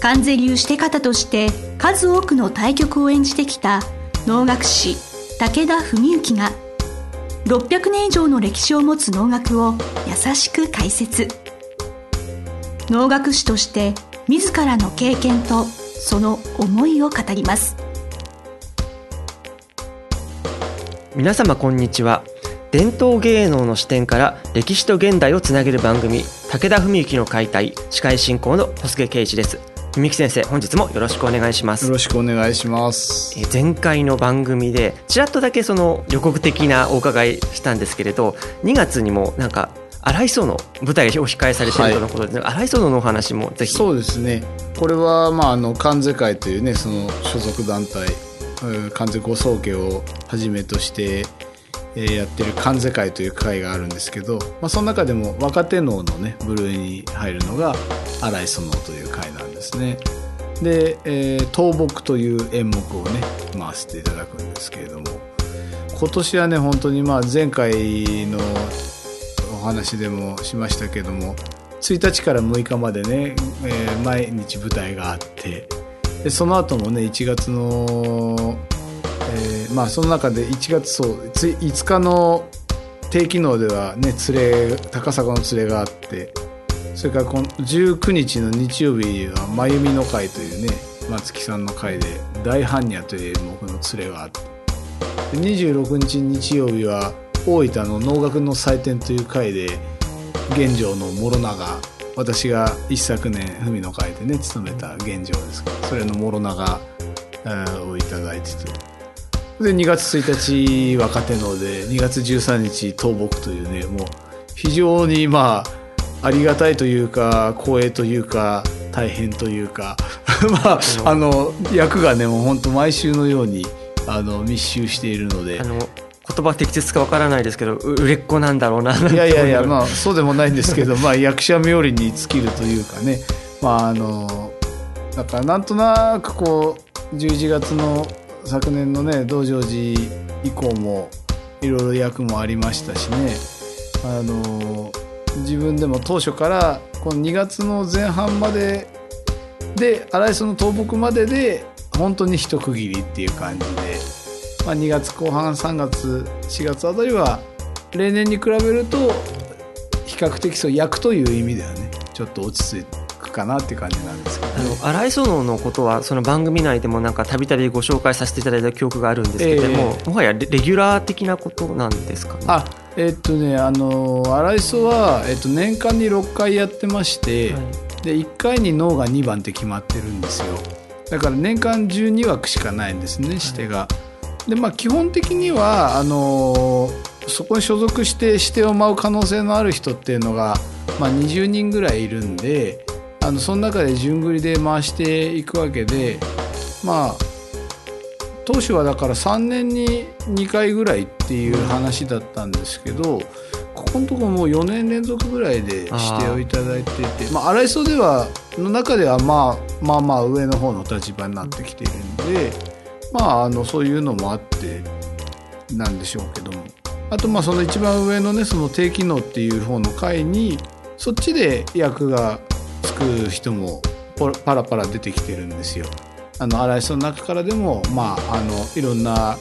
関税流して方として数多くの対局を演じてきた能楽師武田文幸が600年以上の歴史を持つ能楽を優しく解説。能楽師として自らの経験とその思いを語ります。皆様こんにちは。伝統芸能の視点から歴史と現代をつなげる番組武田文幸の解体司会進行の小菅圭一です。文幸先生本日もよろしくお願いします。よろしくお願いします。え前回の番組でちらっとだけその予告的なお伺いしたんですけれど2月にもなんか荒磯の舞台がお控えされているとのことで、はい、荒磯のお話もぜひ。そうですね。これはまああの関税会というねその所属団体関税ご宗家をはじめとしてえやってる関世会という会があるんですけど、まあ、その中でも若手能のね部類に入るのが荒磯能という会なんですですね。で、えー、倒木という演目をね回していただくんですけれども今年はね本当にまあ前回のお話でもしましたけども1日から6日までね、えー、毎日舞台があってでその後もね1月のえー、まあその中で1月そう5日の低機能ではね連れ高砂の連れがあってそれからこの19日の日曜日は真由美の会というね松木さんの会で大般若という演目の連れがあって26日日曜日は大分の能楽の祭典という会で現状の諸長私が一昨年文の会でね務めた現状ですけどそれの諸長をいただいてて。で2月1日若手ので2月13日倒木というねもう非常にまあありがたいというか光栄というか大変というか。まああの役がねもう本当毎週のようにあの密集しているので。あの言葉適切かわからないですけど売れっ子なんだろうないやいやいやまあそうでもないんですけどまあ役者冥利に尽きるというかね。まああのだからなんとなくこう11月の昨年のね道成寺以降もいろいろ役もありましたしね。あの自分でも当初からこの2月の前半までで荒磯の倒木までで本当に一区切りっていう感じで、まあ、2月後半3月4月あたりは例年に比べると比較的そう役という意味ではね。ちょっと落ち着いて。かなっていう感じなんですけど、ね、あの荒磯野のことはその番組内でもなんかたびたびご紹介させていただいた記憶があるんですけれども、えー、もはやレギュラー的なことなんですかね？あえー、っとねあの荒磯は、えー、っと年間に6回やってまして、はい、で1回に脳が2番って決まってるんですよ。だから年間12枠しかないんですね指定が、はい、でまあ基本的にはあのそこに所属して指定を舞う可能性のある人っていうのが、まあ、20人ぐらいいるんであのその中で順繰りで回していくわけでまあ当初はだから3年に2回ぐらいっていう話だったんですけどここのところもう4年連続ぐらいで指定をいただいてい。てまあ荒磯ではの中ではまあまあまあ上の方の立場になってきているんでまああのそういうのもあってなんでしょうけども。あとまあその一番上のねその低機能っていう方の回にそっちで役がつく人もパラパラ出てきてるんですよ。あの荒井の中からでも、まあ、あのいろんな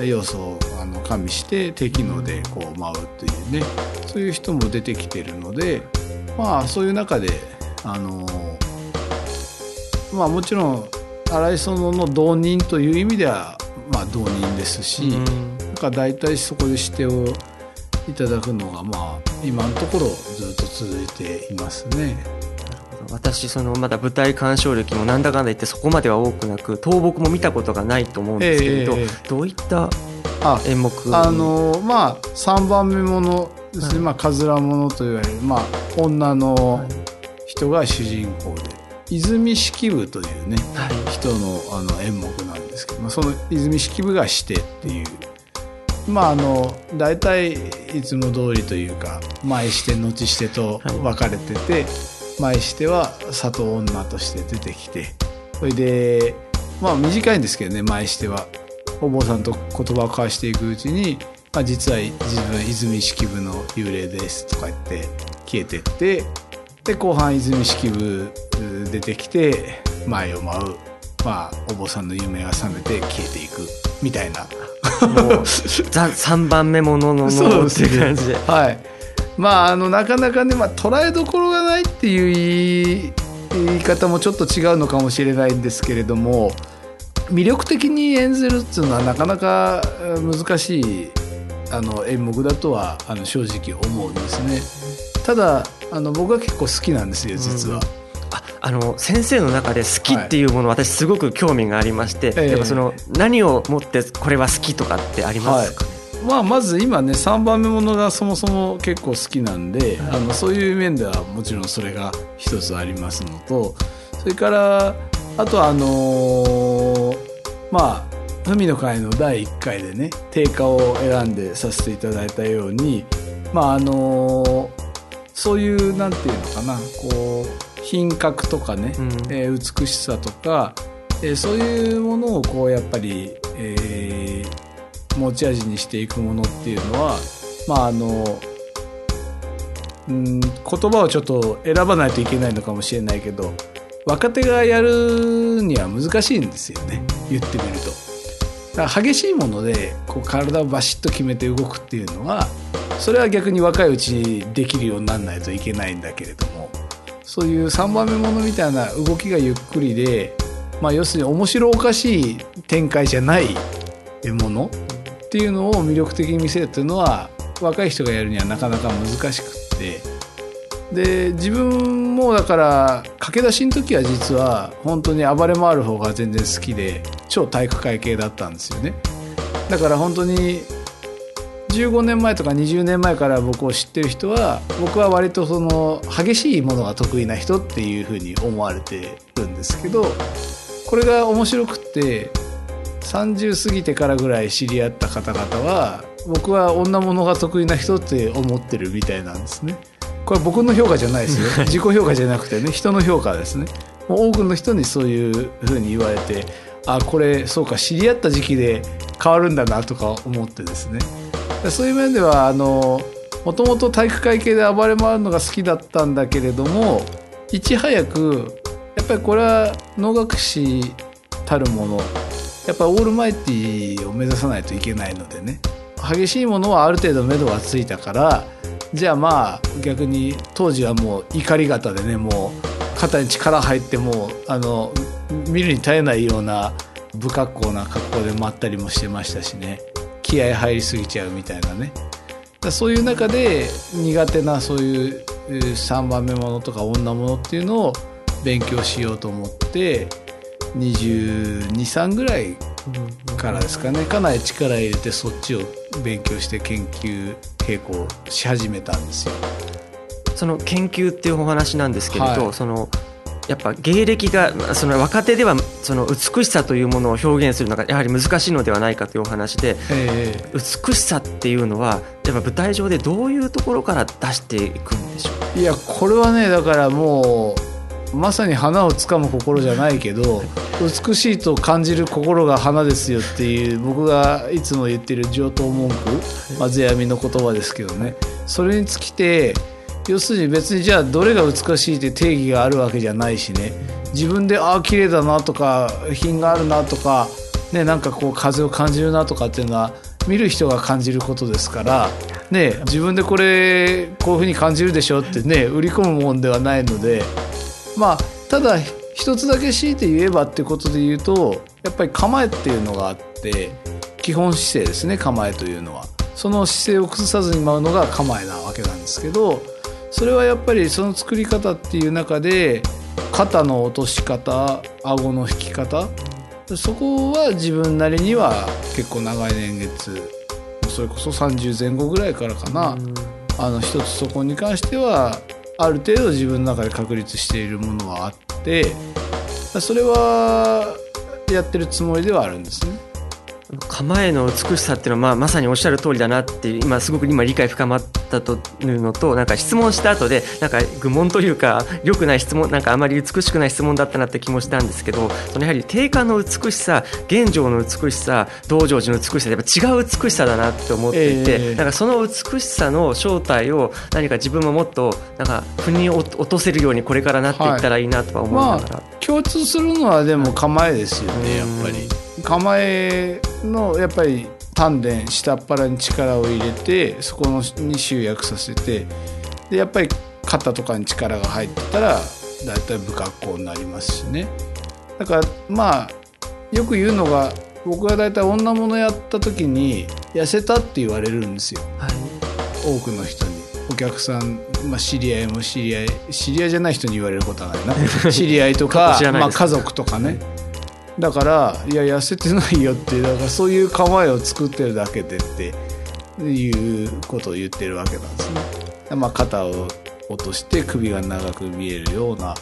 要素をあの加味して低機能でこう舞うというねそういう人も出てきてるのでまあそういう中であのまあもちろん荒井園の同人という意味ではまあ同人ですし、うん、なんか大体そこで指定をいただくのがまあ今のところずっと続いていますね。私そのまだ舞台鑑賞歴もなんだかんだ言ってそこまでは多くなく倒木も見たことがないと思うんですけれど、えー、どういった演目？あのまあ3番目ものですね、はい、まあかずらものといわれる、まあ、女の人が主人公で泉式部というね、はい。人のあの演目なんですけど、まあ、その泉式部がしてっていう。まああの大体いつも通りというか前して後してと分かれてて、前しては里女として出てきてそれでまあ短いんですけどね前しては。お坊さんと言葉を交わしていくうちに、まあ、実は自分泉式部の幽霊ですとか言って消えてってで後半泉式部出てきて前を舞う、まあ、お坊さんの夢が覚めて消えていくみたいな。もうザ3番目もののものっていう感じではいまああのなかなかね、まあ、捉えどころがないっていう言い方もちょっと違うのかもしれないんですけれども魅力的に演ずるっていうのはなかなかえー難しいあの演目だとはあの正直思うんですね。ただあの僕は結構好きなんですよ実は。ああの先生の中で好きっていうもの、私すごく興味がありまして、ええやっぱその何をもってこれは好きとかってありますか？ね、まあ、まず今ね3番目ものがそもそも結構好きなんで、あのそういう面ではもちろんそれが一つありますのとそれからあとはあのーまあ海の会の第1回でね定価を選んでさせていただいたようにまああのーそういうなんていうのかなこう品格とかね、うん。えー美しさとか、えーそういうものをこうやっぱり、えー持ち味にしていくものっていうのはまああのうん言葉をちょっと選ばないといけないのかもしれないけど若手がやるには難しいんですよね言ってみると。だから激しいものでこう体をバシッと決めて動くっていうのはそれは逆に若いうちにできるようにならないといけないんだけれどもそういう3番目ものみたいな動きがゆっくりで、まあ、要するに面白おかしい展開じゃないものっていうのを魅力的に見せるっていうのは若い人がやるにはなかなか難しくって。で自分もだから駆け出しの時は実は本当に暴れ回る方が全然好きで超体育会系だったんですよね。だから本当に15年前とか20年前から僕を知ってる人は僕は割とその激しいものが得意な人っていうふうに思われてるんですけどこれが面白くって30過ぎてからぐらい知り合った方々は僕は女物が得意な人って思ってるみたいなんですね。これは僕の評価じゃないですよ。自己評価じゃなくてね人の評価ですね。多くの人にそういうふうに言われてあこれそうか知り合った時期で変わるんだなとか思ってですね。そういう面ではあのもともと体育会系で暴れ回るのが好きだったんだけれどもいち早くやっぱりこれは能楽師たるものやっぱオールマイティを目指さないといけないのでね。激しいものはある程度目処がついたからじゃあまあ逆に当時はもう怒り型でねもう肩に力入ってもうあの見るに耐えないような不格好な格好で待ったりもしてましたしね。気合入りすぎちゃうみたいなね。そういう中で苦手なそういう3番目ものとか女ものっていうのを勉強しようと思って223ぐらいからですかね。かなり力入れてそっちを勉強して研究傾向し始めたんですよ。その研究っていうお話なんですけれど、はい。そのやっぱ芸歴がまあその若手ではその美しさというものを表現するのがやはり難しいのではないかというお話でえ美しさっていうのはやっぱ舞台上でどういうところから出していくんでしょう？ーいやこれはねだからもうまさに花をつかむ心じゃないけど美しいと感じる心が花ですよっていう僕がいつも言ってる上等文句、まあ、世阿弥の言葉ですけどね。それに尽きて要するに別にじゃあどれが美しいって定義があるわけじゃないしね。自分でああ綺麗だなとか品があるなとか、ね、なんかこう風を感じるなとかっていうのは見る人が感じることですから、ね、自分でこれこういうふうに感じるでしょってね売り込むもんではないのでまあただ一つだけ強いて言えばってことで言うとやっぱり構えっていうのがあって基本姿勢ですね構えというのは。その姿勢を崩さずに舞うのが構えなわけなんですけどそれはやっぱりその作り方っていう中で肩の落とし方顎の引き方そこは自分なりには結構長い年月それこそ30前後ぐらいからかな、あの一つそこに関してはある程度自分の中で確立しているものはあってそれはやってるつもりではあるんですね。構えの美しさっていうのは、まあ、まさにおっしゃる通りだなって今すごく今理解深まったというのとなんか質問した後でなんか愚問というか良くない質問なんかあまり美しくない質問だったなって気もしたんですけどそのやはり定価の美しさ現状の美しさ道成寺の美しさやっぱ違う美しさだなって思っていて、えー、なんかその美しさの正体を何か自分ももっとなんか腑に落とせるようにこれからなっていったらいいなとは思いながら、はいまあ、共通するのはでも構えですよねやっぱり。構えのやっぱり丹田下っ腹に力を入れてそこに集約させてでやっぱり肩とかに力が入ってたらだいたい不格好になりますしね。だからまあよく言うのが僕が大体女物やった時に痩せたって言われるんですよ、はい、多くの人に。お客さん、まあ、知り合いも知り合い知り合いじゃない人に言われることはないな。知り合いとか まあ、家族とかねだからいや痩せてないよってだからそういう構えを作ってるだけでっていうことを言ってるわけなんですね。まあ、肩を落として首が長く見えるような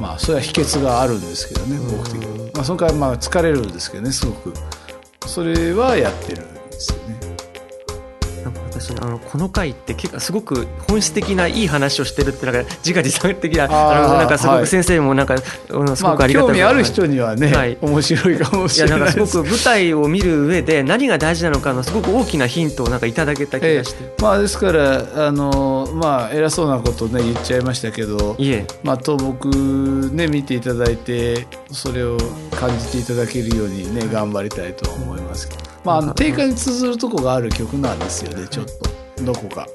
まあそれは秘訣があるんですけどね僕的に。まあその代わりまあ疲れるんですけどねすごく。それはやってるんですよね。私あのこの回って結構すごく本質的ないい話をしてるってなんか自画自賛的ななんかすごく先生もなんか、はい、すごくありがたい、まあ、興味ある人にはね、はい、面白いかもしれないいやなんかすごく舞台を見る上で何が大事なのかのすごく大きなヒントをなんかいただけた気がして、えー、まあですからあのまあ偉そうなことね言っちゃいましたけどいえまあ倒木ね見ていただいてそれを感じていただけるようにね頑張りたいと思いますけど。まあ、あの定価に通ずるとこがある曲なんですよねちょっとどこか。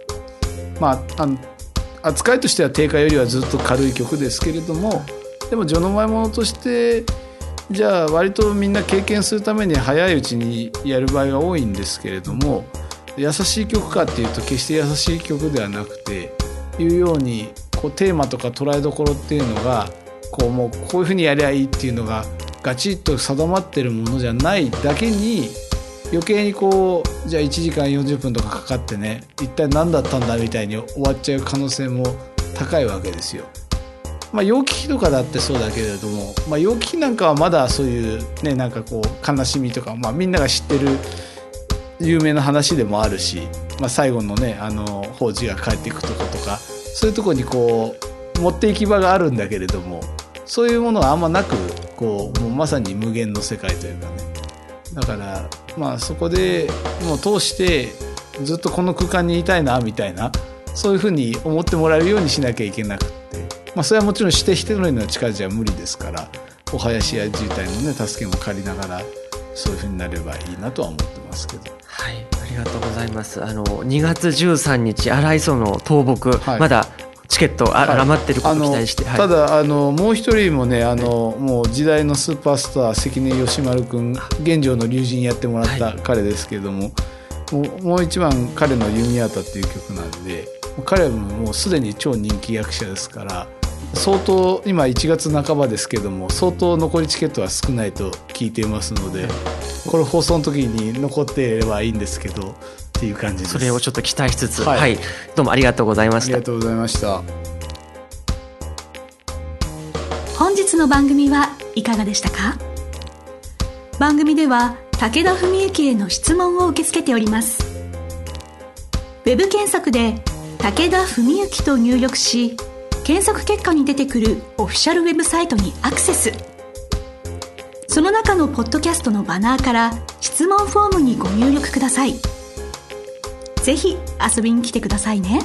まあ、あ扱いとしては定価よりはずっと軽い曲ですけれどもでも序の前ものとしてじゃあ割とみんな経験するために早いうちにやる場合が多いんですけれども優しい曲かっていうと決して優しい曲ではなくていうようにこうテーマとか捉えどころっていうのがこうもうこういうふうにやりゃいいっていうのがガチッと定まってるものじゃないだけに余計にこうじゃあ1時間40分とかかかってね一体何だったんだみたいに終わっちゃう可能性も高いわけですよ。まあ、陽気とかだってそうだけれども、まあ、陽気なんかはまだそういうねなんかこう悲しみとか、まあ、みんなが知ってる有名な話でもあるし、まあ、最後のねあの法事が帰っていくとことかそういうとこにこう持っていき場があるんだけれどもそういうものはあんまなくこうもうまさに無限の世界というかねだからまあそこでもう通してずっとこの空間にいたいなみたいなそういうふうに思ってもらえるようにしなきゃいけなくって、まあ、それはもちろんして一人の力じゃ無理ですからお囃子や渋滞のね助けも借りながらそういうふうになればいいなとは思ってますけど。はい、ありがとうございます。あの2月13日荒磯の倒木、はい、まだチケットあ、はい、余ってることを期待して、はい、ただあのもう一人もねあの、もう時代のスーパースター関根義丸君現状の龍神やってもらった彼ですけれども、もうもう一番彼の「弓矢田」っていう曲なんで彼はもうすでに超人気役者ですから相当今1月半ばですけども相当残りチケットは少ないと聞いていますのでこれ放送の時に残っていればいいんですけどっていう感じです。それをちょっと期待しつつ、はい、はい、どうもありがとうございました。ありがとうございました。本日の番組はいかがでしたか？番組では武田文幸への質問を受け付けております。ウェブ検索で「武田文幸」と入力し検索結果に出てくるオフィシャルウェブサイトにアクセス。その中のポッドキャストのバナーから質問フォームにご入力ください。ぜひ遊びに来てくださいね。